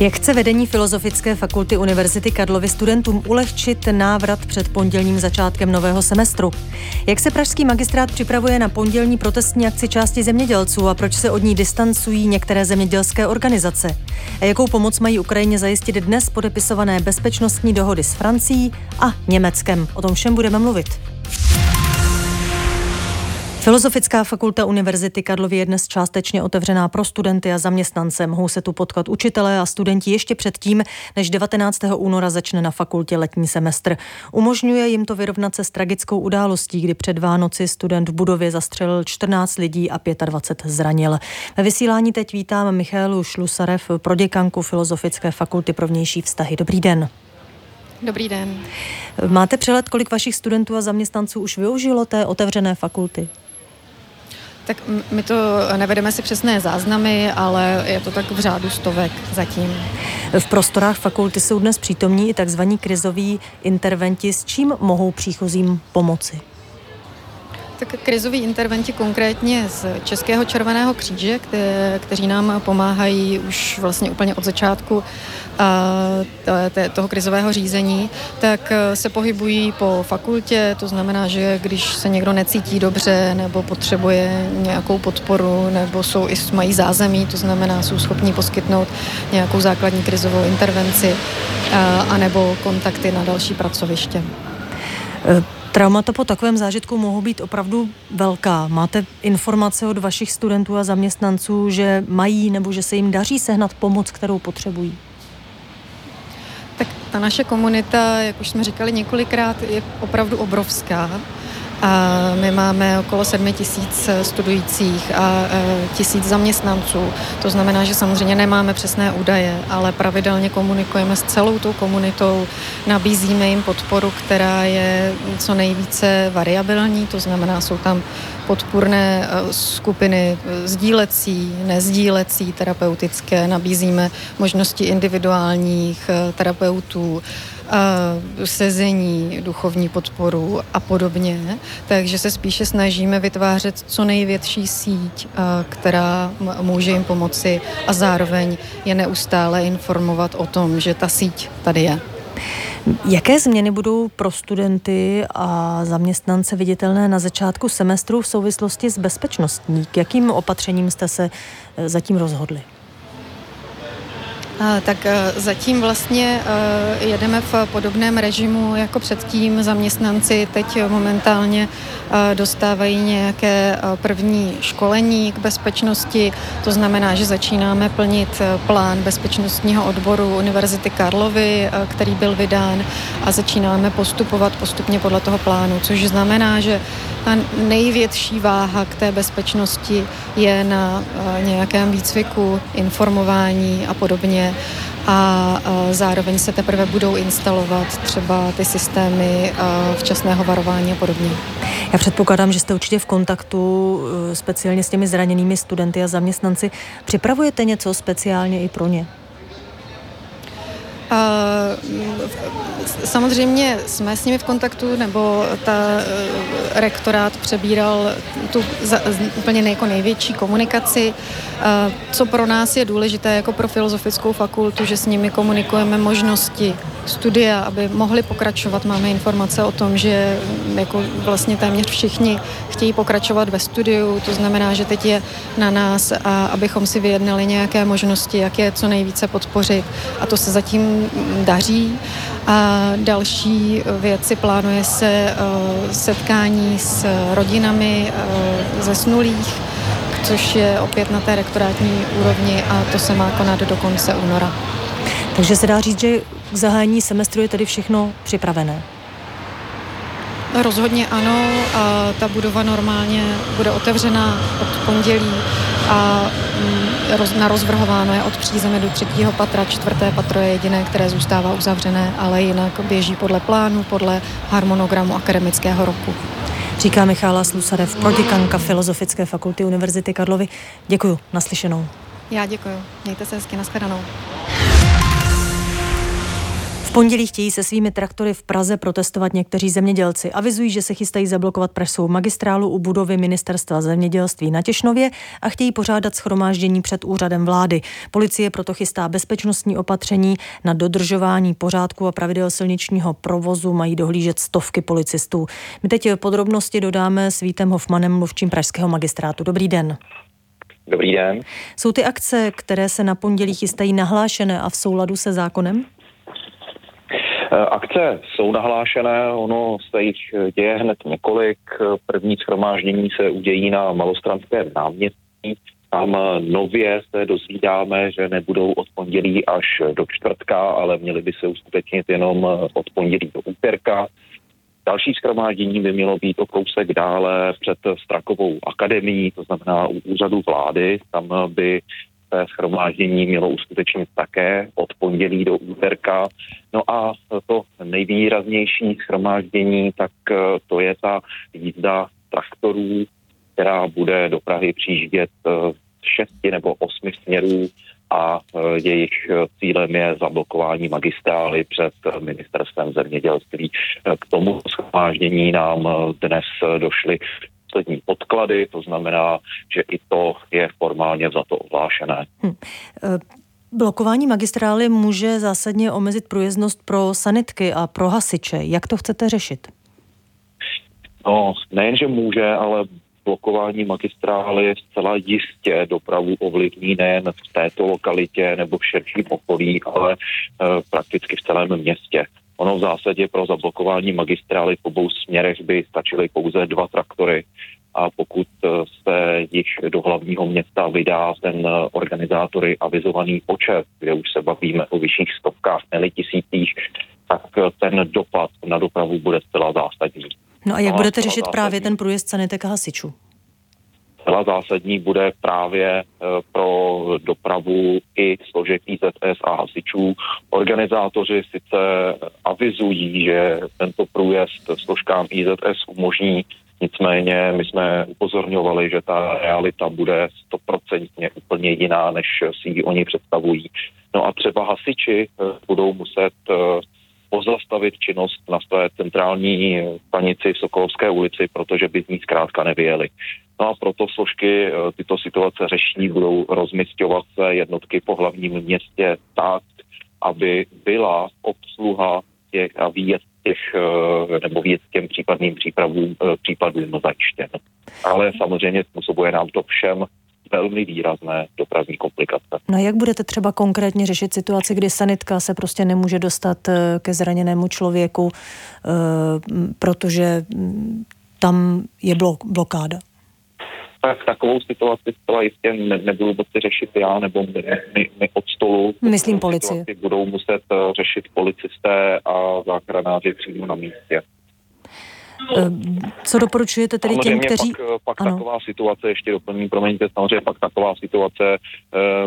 Jak chce vedení Filozofické fakulty Univerzity Karlovy studentům ulehčit návrat před pondělním začátkem nového semestru? Jak se pražský magistrát připravuje na pondělní protestní akci části zemědělců a proč se od ní distancují některé zemědělské organizace? A jakou pomoc mají Ukrajině zajistit dnes podepisované bezpečnostní dohody s Francií a Německem? O tom všem budeme mluvit. Filozofická fakulta Univerzity Karlovy je dnes částečně otevřená pro studenty a zaměstnance. Mohou se tu potkat učitelé a studenti ještě předtím, než 19. února začne na fakultě letní semestr. Umožňuje jim to vyrovnat se s tragickou událostí, kdy před Vánoci student v budově zastřelil 14 lidí a 25 zranil. Ve vysílání teď vítám Michálu Šlusarev, proděkanku Filozofické fakulty pro vnější vztahy. Dobrý den. Dobrý den. Máte přehled, kolik vašich studentů a zaměstnanců už využilo té otevřené fakulty? Tak my to nevedeme si přesné záznamy, ale je to tak v řádu stovek zatím. V prostorách fakulty jsou dnes přítomní i tzv. krizoví interventi. S čím mohou příchozím pomoci? Tak krizoví interventi konkrétně z Českého červeného kříže, kte, kteří nám pomáhají už vlastně úplně od začátku toho krizového řízení, tak e, se pohybují po fakultě, to znamená, že když se někdo necítí dobře nebo potřebuje nějakou podporu nebo jsou, mají zázemí, to znamená, jsou schopni poskytnout nějakou základní krizovou intervenci anebo kontakty na další pracoviště. Traumata po takovém zážitku mohou být opravdu velká. Máte informace od vašich studentů a zaměstnanců, že mají nebo že se jim daří sehnat pomoc, kterou potřebují? Tak ta naše komunita, jak už jsme říkali několikrát, je opravdu obrovská. A my máme okolo 7 tisíc studujících a e, tisíc zaměstnanců. To znamená, že samozřejmě nemáme přesné údaje, ale pravidelně komunikujeme s celou tou komunitou, nabízíme jim podporu, která je co nejvíce variabilní, to znamená, jsou tam podpůrné e, skupiny e, sdílecí, nezdílecí, terapeutické, nabízíme možnosti individuálních terapeutů, sezení, duchovní podporu a podobně. Takže se spíše snažíme vytvářet co největší síť, která může jim pomoci a zároveň je neustále informovat o tom, že ta síť tady je. Jaké změny budou pro studenty a zaměstnance viditelné na začátku semestru v souvislosti s bezpečnostní? K jakým opatřením jste se e, zatím rozhodli? Tak e, zatím vlastně e, jedeme v podobném režimu jako předtím. Zaměstnanci teď momentálně e, dostávají nějaké první školení k bezpečnosti. To znamená, že začínáme plnit plán bezpečnostního odboru Univerzity Karlovy, který byl vydán a začínáme postupovat postupně podle toho plánu, což znamená, že ta největší váha k té bezpečnosti je na nějakém výcviku, informování a podobně a zároveň se teprve budou instalovat třeba ty systémy včasného varování a podobně. Já předpokládám, že jste určitě v kontaktu e, speciálně s těmi zraněnými studenty a zaměstnanci. Připravujete něco speciálně i pro ně? Samozřejmě jsme s nimi v kontaktu, nebo ta eh, rektorát přebíral tu za, úplně nejko největší komunikaci. Co pro nás je důležité jako pro filozofickou fakultu, že s nimi komunikujeme možnosti studia, aby mohli pokračovat. Máme informace o tom, že mm, jako vlastně téměř všichni chtějí pokračovat ve studiu, to znamená, že teď je na nás, a abychom si vyjednali nějaké možnosti, jak je co nejvíce podpořit. A to se zatím daří. A další věci plánuje se eh, setkání s rodinami eh, zesnulých, což je opět na té rektorátní úrovni a to se má konat do konce února. Takže se dá říct, že k zahájení semestru je tedy všechno připravené. Rozhodně ano, a ta budova normálně bude otevřena od pondělí a mm, na rozvrhováno je od přízemí do třetího patra, čtvrté patro je jediné, které zůstává uzavřené, ale jinak běží podle plánu, podle harmonogramu akademického roku. Říká Michála Slusarev, proděkanka Filozofické fakulty Univerzity Karlovy. Děkuji, naslyšenou. Já děkuji. Mějte se hezky, nashledanou. Pondělí chtějí se svými traktory v Praze protestovat někteří zemědělci. Avizují, že se chystají zablokovat pražskou magistrálu u budovy ministerstva zemědělství na Těšnově a chtějí pořádat schromáždění před úřadem vlády. Policie proto chystá bezpečnostní opatření na dodržování pořádku a pravidel silničního provozu. Mají dohlížet stovky policistů. My teď podrobnosti dodáme s Vítem Hofmanem, mluvčím pražského magistrátu. Dobrý den. Dobrý den. Jsou ty akce, které se na pondělí chystají nahlášené a v souladu se zákonem? Eh, akce jsou nahlášené, ono se jich děje hned několik. První schromáždění se udějí na Malostranském náměstí. Tam nově se dozvídáme, že nebudou od pondělí až do čtvrtka, ale měly by se uskutečnit jenom od pondělí do úterka. Další schromáždění by mělo být o kousek dále před Strakovou akademií, to znamená u úřadu vlády. Tam by se schromáždění mělo uskutečnit také od pondělí do úterka. No a to nejvýraznější schromáždění, tak eh, to je ta jízda traktorů, která bude do Prahy přijíždět z eh, šesti nebo osmi směrů a eh, jejich cílem je zablokování magistrály před ministerstvem zemědělství. K tomu schromáždění nám dnes došly poslední podklady, to znamená, že i to je formálně za to ohlášené. Hm. Blokování magistrály může zásadně omezit průjezdnost pro sanitky a pro hasiče. Jak to chcete řešit? No, nejenže může, ale blokování magistrály zcela jistě dopravu ovlivní nejen v této lokalitě nebo v širším okolí, ale e, prakticky v celém městě. Ono v zásadě pro zablokování magistrály v obou směrech by stačily pouze dva traktory a pokud eh, se již do hlavního města vydá ten eh, organizátory avizovaný počet, kde už se bavíme o vyšších stovkách, ne tisících, tak eh, ten dopad na dopravu bude zcela zásadní. No a jak no, budete řešit zásadní. právě ten průjezd sanitek a hasičů? Zcela zásadní bude právě e, pro dopravu i složek IZS a hasičů. Organizátoři sice avizují, že tento průjezd složkám IZS umožní, nicméně my jsme upozorňovali, že ta realita bude stoprocentně úplně jiná, než si ji oni představují. No a třeba hasiči e, budou muset e, pozastavit činnost na své centrální stanici v Sokolovské ulici, protože by z ní zkrátka nevyjeli. No a proto složky eh, tyto situace řeší, budou rozmistovat se jednotky po hlavním městě tak, aby byla obsluha těch a výjezd těch, eh, nebo výjezd těm případným přípravům, eh, případům zajištěn. Ale samozřejmě způsobuje nám to všem velmi výrazné dopravní komplikace. No jak budete třeba konkrétně řešit situaci, kdy sanitka se prostě nemůže dostat ke zraněnému člověku, protože tam je blok, blokáda? Tak takovou situaci zcela jistě ne, nebudu moci řešit já nebo my, my, my od stolu. Myslím policie. Budou muset eh, řešit policisté a záchranáři přímo na místě. Eh, co doporučujete tedy samozřejmě těm, kteří... Pak, eh, pak taková situace, ještě doplním, promiňte, samozřejmě pak taková situace e,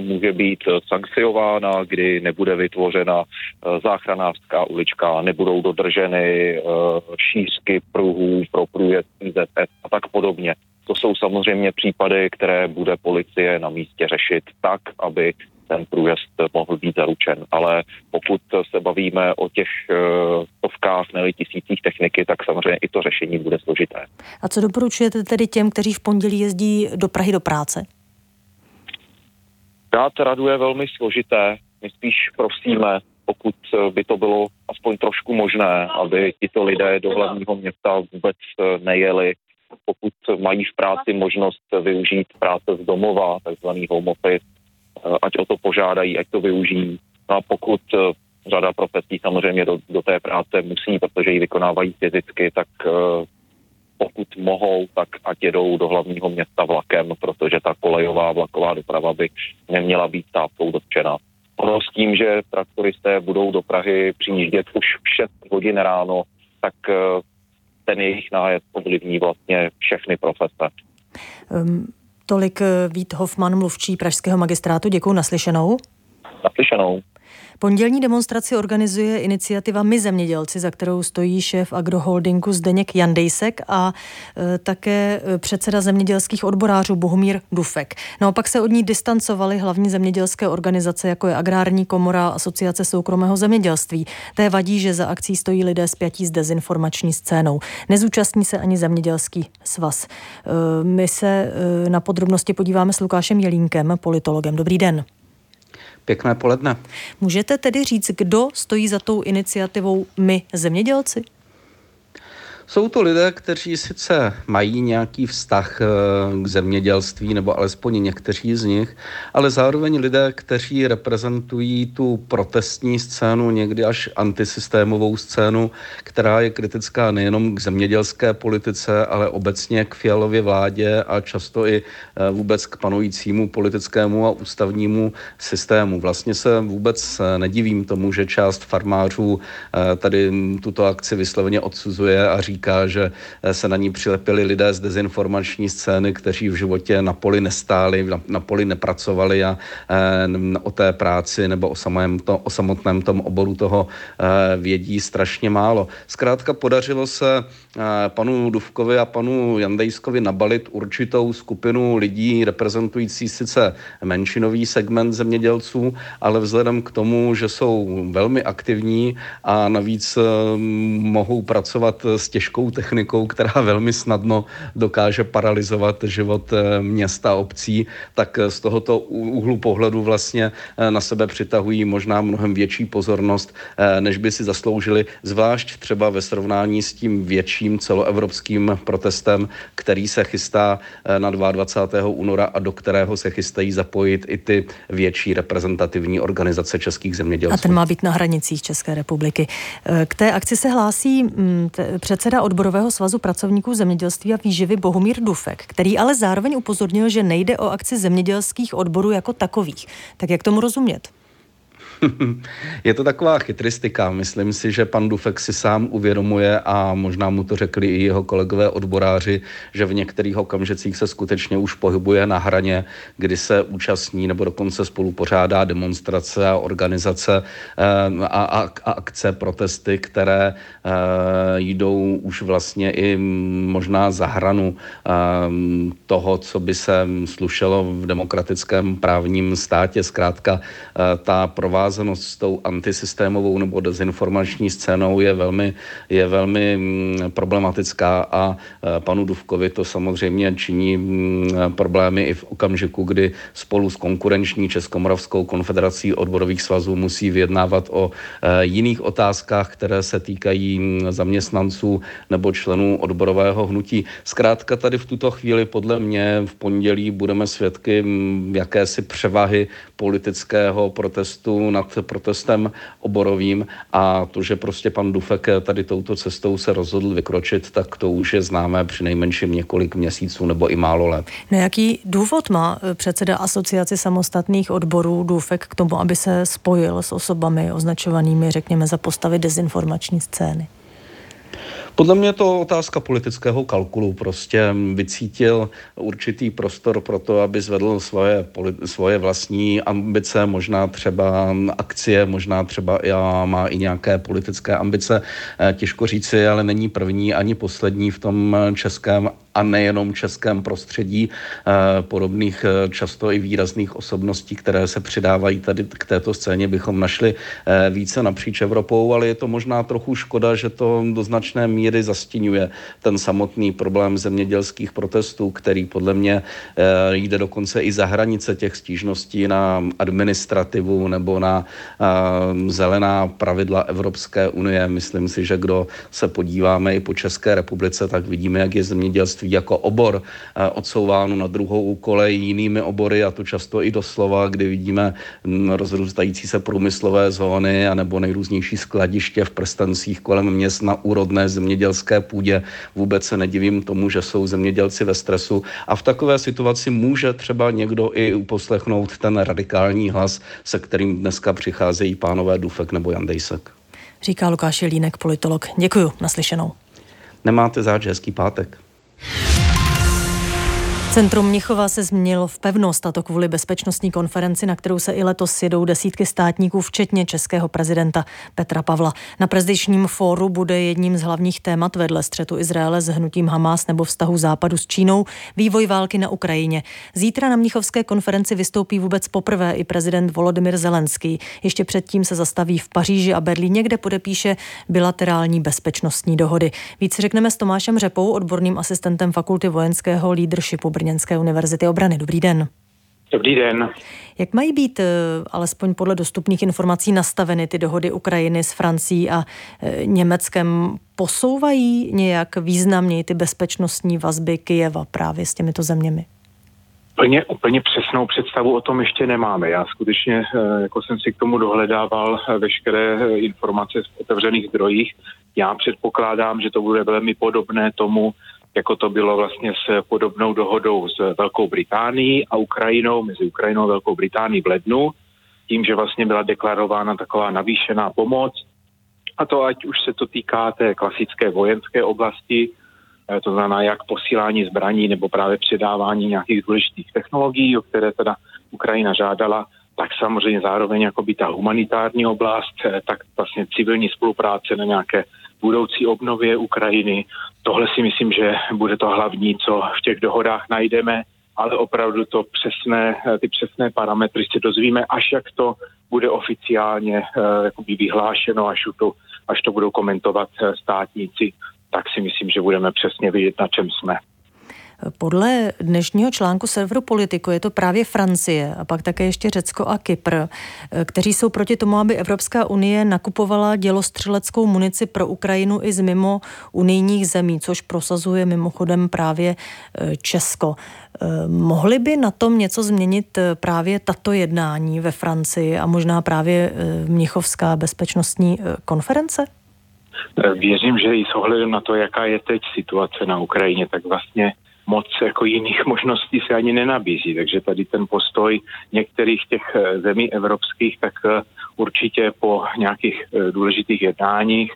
může být sankciována, kdy nebude vytvořena e, záchranářská ulička, nebudou dodrženy e, šířky pruhů pro průjezd IZS a tak podobně. To jsou samozřejmě případy, které bude policie na místě řešit tak, aby ten průjezd mohl být zaručen. Ale pokud se bavíme o těch eh, stovkách, nebo tisících techniky, tak samozřejmě i to řešení bude složité. A co doporučujete tedy těm, kteří v pondělí jezdí do Prahy do práce? Dát radu je velmi složité. My spíš prosíme, pokud by to bylo aspoň trošku možné, aby tito lidé do hlavního města vůbec eh, nejeli, pokud mají v práci možnost využít práce z domova, takzvaný home office, eh, ať o to požádají, ať to využijí. No a pokud eh, řada profesí samozřejmě do, do té práce musí, protože ji vykonávají fyzicky, tak eh, pokud mohou, tak ať jedou do hlavního města vlakem, protože ta kolejová vlaková doprava by neměla být stávkou dotčena. Ono s tím, že traktoristé budou do Prahy přijíždět už v 6 hodin ráno, tak ten jejich nájezd ovlivní vlastně všechny profese. Um, tolik eh, Vít Hofman, mluvčí Pražského magistrátu. Děkuji naslyšenou. Naslyšenou. Pondělní demonstraci organizuje iniciativa My zemědělci, za kterou stojí šéf agroholdingu Zdeněk Jandejsek a e, také e, předseda zemědělských odborářů Bohumír Dufek. Naopak se od ní distancovaly hlavní zemědělské organizace, jako je Agrární komora Asociace soukromého zemědělství. Té vadí, že za akcí stojí lidé spjatí s dezinformační scénou. Nezúčastní se ani zemědělský svaz. E, my se na podrobnosti podíváme s Lukášem Jelínkem, politologem. Dobrý den. Pěkné poledne. Můžete tedy říct, kdo stojí za tou iniciativou My zemědělci? Jsou to lidé, kteří sice mají nějaký vztah eh, k zemědělství, nebo alespoň někteří z nich, ale zároveň lidé, kteří reprezentují tu protestní scénu, někdy až antisystémovou scénu, která je kritická nejenom k zemědělské politice, ale obecně k Fialově vládě a často i eh, vůbec k panujícímu politickému a ústavnímu systému. Vlastně se vůbec eh, nedivím tomu, že část farmářů tady tuto akci vysloveně odsuzuje a říká, říká, že eh, se na ní přilepili lidé z dezinformační scény, kteří v životě na poli nestáli, na, na poli nepracovali a e, o té práci nebo o, samém to, o samotném tom oboru toho e, vědí strašně málo. Zkrátka podařilo se e, panu Duvkovi a panu Jandejskovi nabalit určitou skupinu lidí reprezentující sice menšinový segment zemědělců, ale vzhledem k tomu, že jsou velmi aktivní a navíc mohou pracovat s těžkou těžkou technikou, která velmi snadno dokáže paralizovat život eh, města obcí, tak eh, z tohoto úhlu pohledu vlastně eh, na sebe přitahují možná mnohem větší pozornost, než by si zasloužili, zvlášť třeba ve srovnání s tím větším celoevropským protestem, který se chystá na 22. února a do kterého se chystají zapojit i ty větší reprezentativní organizace českých zemědělců. A ten má být na hranicích České republiky. K té akci se hlásí mm, předseda odborového svazu pracovníků zemědělství a výživy Bohumír Dufek, který ale zároveň upozornil, že nejde o akci zemědělských odborů jako takových. Tak jak tomu rozumět? Je to taková chytristika. Myslím si, že pan Dufek si sám uvědomuje a možná mu to řekli i jeho kolegové odboráři, že v některých okamžicích se skutečně už pohybuje na hraně, kdy se účastní nebo dokonce spolu pořádá demonstrace a organizace eh, a, a, a akce, protesty, které uh, jdou už vlastně i možná za hranu uh, toho, co by se slušelo v demokratickém právním státě. Zkrátka ta provázání provázanost s tou antisystémovou nebo dezinformační scénou je velmi, je velmi mm, problematická a e, panu Duvkovi to samozřejmě činí mm, problémy i v okamžiku, kdy spolu s konkurenční Českomoravskou konfederací odborových svazů musí vyjednávat o e, jiných otázkách, které se týkají mm, zaměstnanců nebo členů odborového hnutí. Zkrátka tady v tuto chvíli podle mě v pondělí budeme svědky jakési převahy politického protestu nad protestem oborovým a to, že prostě pan Dufek tady touto cestou se rozhodl vykročit, tak to už je známé při nejmenším několik měsíců nebo i málo let. No jaký důvod má eh, předseda asociace samostatných odborů Dufek k tomu, aby se spojil s osobami označovanými, řekněme, za postavy dezinformační scény? Podle mě je to otázka politického kalkulu. Prostě vycítil určitý prostor pro to, aby zvedl svoje, svoje vlastní ambice, možná třeba akcie, možná třeba má i nějaké politické ambice. Eh, těžko říci, ale není první ani poslední v tom českém a nejenom českém prostředí eh, podobných eh, často i výrazných osobností, které se přidávají tady k této scéně, bychom našli více napříč Evropou, ale je to možná trochu škoda, že to do značné míry zastínuje ten samotný problém zemědělských protestů, který podle mě eh, jde dokonce i za hranice těch stížností na administrativu nebo na eh, zelená pravidla Evropské unie. Myslím si, že kdo se podíváme i po České republice, tak vidíme, jak je zemědělství jako obor eh, odsouváno na druhou kolej jinými obory a to často i doslova, kdy vidíme hm, rozrůstající se průmyslové zóny anebo nejrůznější skladiště v prstencích kolem měst na úrodné zemědělské půdě. Vůbec se nedivím tomu, že jsou zemědělci ve stresu a v takové situaci může třeba někdo i uposlechnout ten radikální hlas, se kterým dneska přicházejí pánové Dufek nebo Jandejsek. Říká Lukáš Jelínek, politolog. Děkuji, naslyšenou. Nemáte záč, hezký pátek. Centrum Mnichova se změnilo v pevnost, a to kvůli bezpečnostní konferenci, na kterou se i letos jedou desítky státníků, včetně českého prezidenta Petra Pavla. Na prezidenčním fóru bude jedním z hlavních témat vedle střetu Izraele s hnutím Hamas nebo vztahu západu s Čínou vývoj války na Ukrajině. Zítra na Mnichovské konferenci vystoupí vůbec poprvé i prezident Volodymyr Zelenský. Ještě předtím se zastaví v Paříži a Berlíně, kde podepíše bilaterální bezpečnostní dohody. Víc řekneme s Tomášem Řepou, odborným asistentem Fakulty vojenského leadershipu Brněnské univerzity obrany. Dobrý den. Dobrý den. Jak mají být, eh, alespoň podle dostupných informací, nastaveny ty dohody Ukrajiny s Francií a eh, Německem? Posouvají nějak významněji ty bezpečnostní vazby Kyjeva právě s těmito zeměmi? Úplně, úplně přesnou představu o tom ještě nemáme. Já skutečně, eh, jako jsem si k tomu dohledával veškeré informace z otevřených zdrojích, já předpokládám, že to bude velmi podobné tomu, jako to bylo vlastně s podobnou dohodou s Velkou Británií a Ukrajinou, mezi Ukrajinou a Velkou Británií v lednu, tím, že vlastně byla deklarována taková navýšená pomoc, a to ať už se to týká té klasické vojenské oblasti, eh, to znamená jak posílání zbraní nebo právě předávání nějakých důležitých technologií, o které teda Ukrajina žádala, tak samozřejmě zároveň jako by ta humanitární oblast, eh, tak vlastně civilní spolupráce na nějaké budoucí obnově Ukrajiny. Tohle si myslím, že bude to hlavní, co v těch dohodách najdeme, ale opravdu to přesné, ty přesné parametry si dozvíme, až jak to bude oficiálně uh, vyhlášeno, až to, až to budou komentovat eh, státníci, tak si myslím, že budeme přesně vidět, na čem jsme. Podle dnešního článku serveru Politico je to právě Francie a pak také ještě Řecko a Kypr, kteří jsou proti tomu, aby Evropská unie nakupovala dělostřeleckou munici pro Ukrajinu i z mimo unijních zemí, což prosazuje mimochodem právě e, Česko. E, mohli by na tom něco změnit právě tato jednání ve Francii a možná právě Mnichovská bezpečnostní konference? Věřím, že i s ohledem na to, jaká je teď situace na Ukrajině, tak vlastně moc jako jiných možností se ani nenabízí. Takže tady ten postoj některých těch eh, zemí evropských, tak eh, určitě po nějakých eh, důležitých jednáních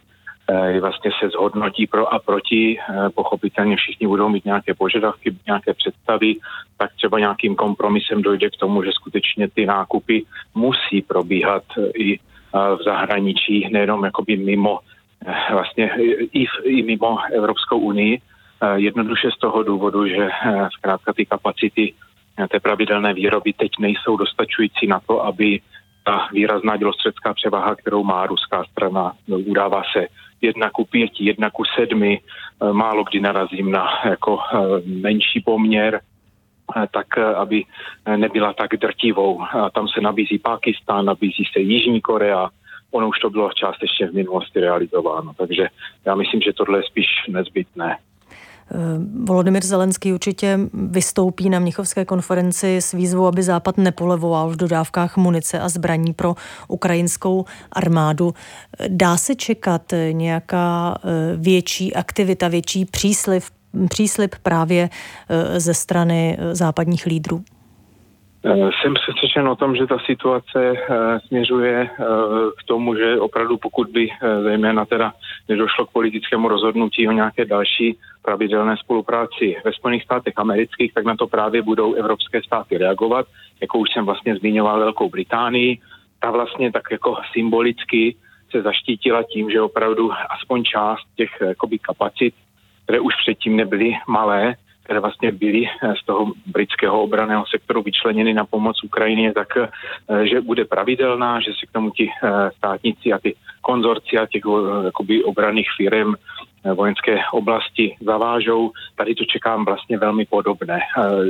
vlastně se zhodnotí pro a proti. Pochopitelně všichni budou mít nějaké požadavky, nějaké představy, tak třeba nějakým kompromisem dojde k tomu, že skutečně ty nákupy musí probíhat i v zahraničí, nejenom jakoby mimo vlastně i, v, i mimo Evropskou unii, jednoduše z toho důvodu, že eh, zkrátka ty kapacity eh, té pravidelné výroby teď nejsou dostačující na to, aby ta výrazná dělostředská převaha, kterou má ruská strana, no, udává se jedna ku pěti, jedna ku sedmi, málo kdy narazím na jako menší poměr, tak aby nebyla tak drtivou. Tam se nabízí Pakistán, nabízí se Jižní Korea, ono už to bylo částečně v minulosti realizováno. Takže já myslím, že tohle je spíš nezbytné. Eh, Volodymyr Zelenský určitě vystoupí na Mnichovské konferenci s výzvou, aby Západ nepolevoval v dodávkách munice a zbraní pro ukrajinskou armádu. Dá se čekat nějaká eh, větší aktivita, větší příslip, příslip právě eh, ze strany západních lídrů? Eh, jsem přesvědčen o tom, že ta situace eh, směřuje eh, k tomu, že opravdu pokud by zejména teda nedošlo k politickému rozhodnutí o nějaké další pravidelné spolupráci ve Spojených státech amerických, tak na to právě budou evropské státy reagovat. Jako už jsem vlastně zmiňoval Velkou Británii, ta vlastně tak jako symbolicky se zaštítila tím, že opravdu aspoň část těch jakoby, kapacit, které už předtím nebyly malé, které vlastně byly eh, z toho britského obraného sektoru vyčleněny na pomoc Ukrajině, tak eh, že bude pravidelná, že se k tomu ti eh, státníci a ty konzorcia těch jakoby obraných firm vojenské oblasti zavážou. Tady to čekám vlastně velmi podobné.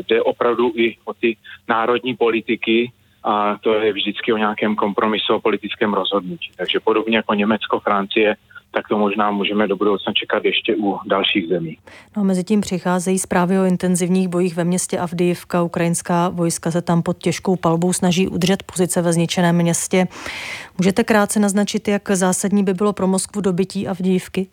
Jde opravdu i o ty národní politiky, a to je vždycky o nějakém kompromisu o politickém rozhodnutí. Takže podobně jako Německo, Francie, tak to možná můžeme do budoucna čekat ještě u dalších zemí. No a mezi tím přicházejí zprávy o intenzivních bojích ve městě Avdijivka. Ukrajinská vojska se tam pod těžkou palbou snaží udržet pozice ve zničeném městě. Můžete krátce naznačit, jak zásadní by bylo pro Moskvu dobytí Avdijivky?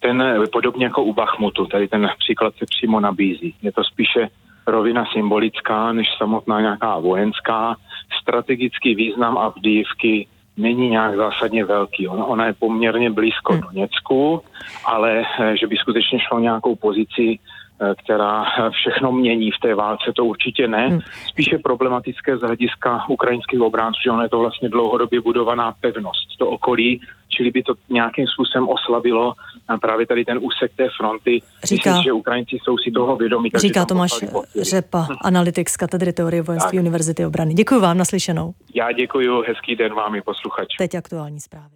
Ten podobně jako u Bachmutu, tady ten příklad se přímo nabízí. Je to spíše rovina symbolická, než samotná nějaká vojenská. Strategický význam Avdijivky není nějak zásadně velký. Ona, ona je poměrně blízko hmm. Něcku, ale že by skutečně šlo nějakou pozici Eh, která všechno mění v té válce, to určitě ne. Hmm. Spíše problematické z hlediska ukrajinských obránců, že ono je to vlastně dlouhodobě budovaná pevnost, to okolí, čili by to nějakým způsobem oslabilo právě tady ten úsek té fronty. Říká, Myslím, že Ukrajinci jsou si toho vědomí. Říká Tomáš Řepa, hm. analytik z katedry teorie vojenské univerzity obrany. Děkuji vám, naslyšenou. Já děkuji, hezký den vám i posluchač. Teď aktuální zprávy.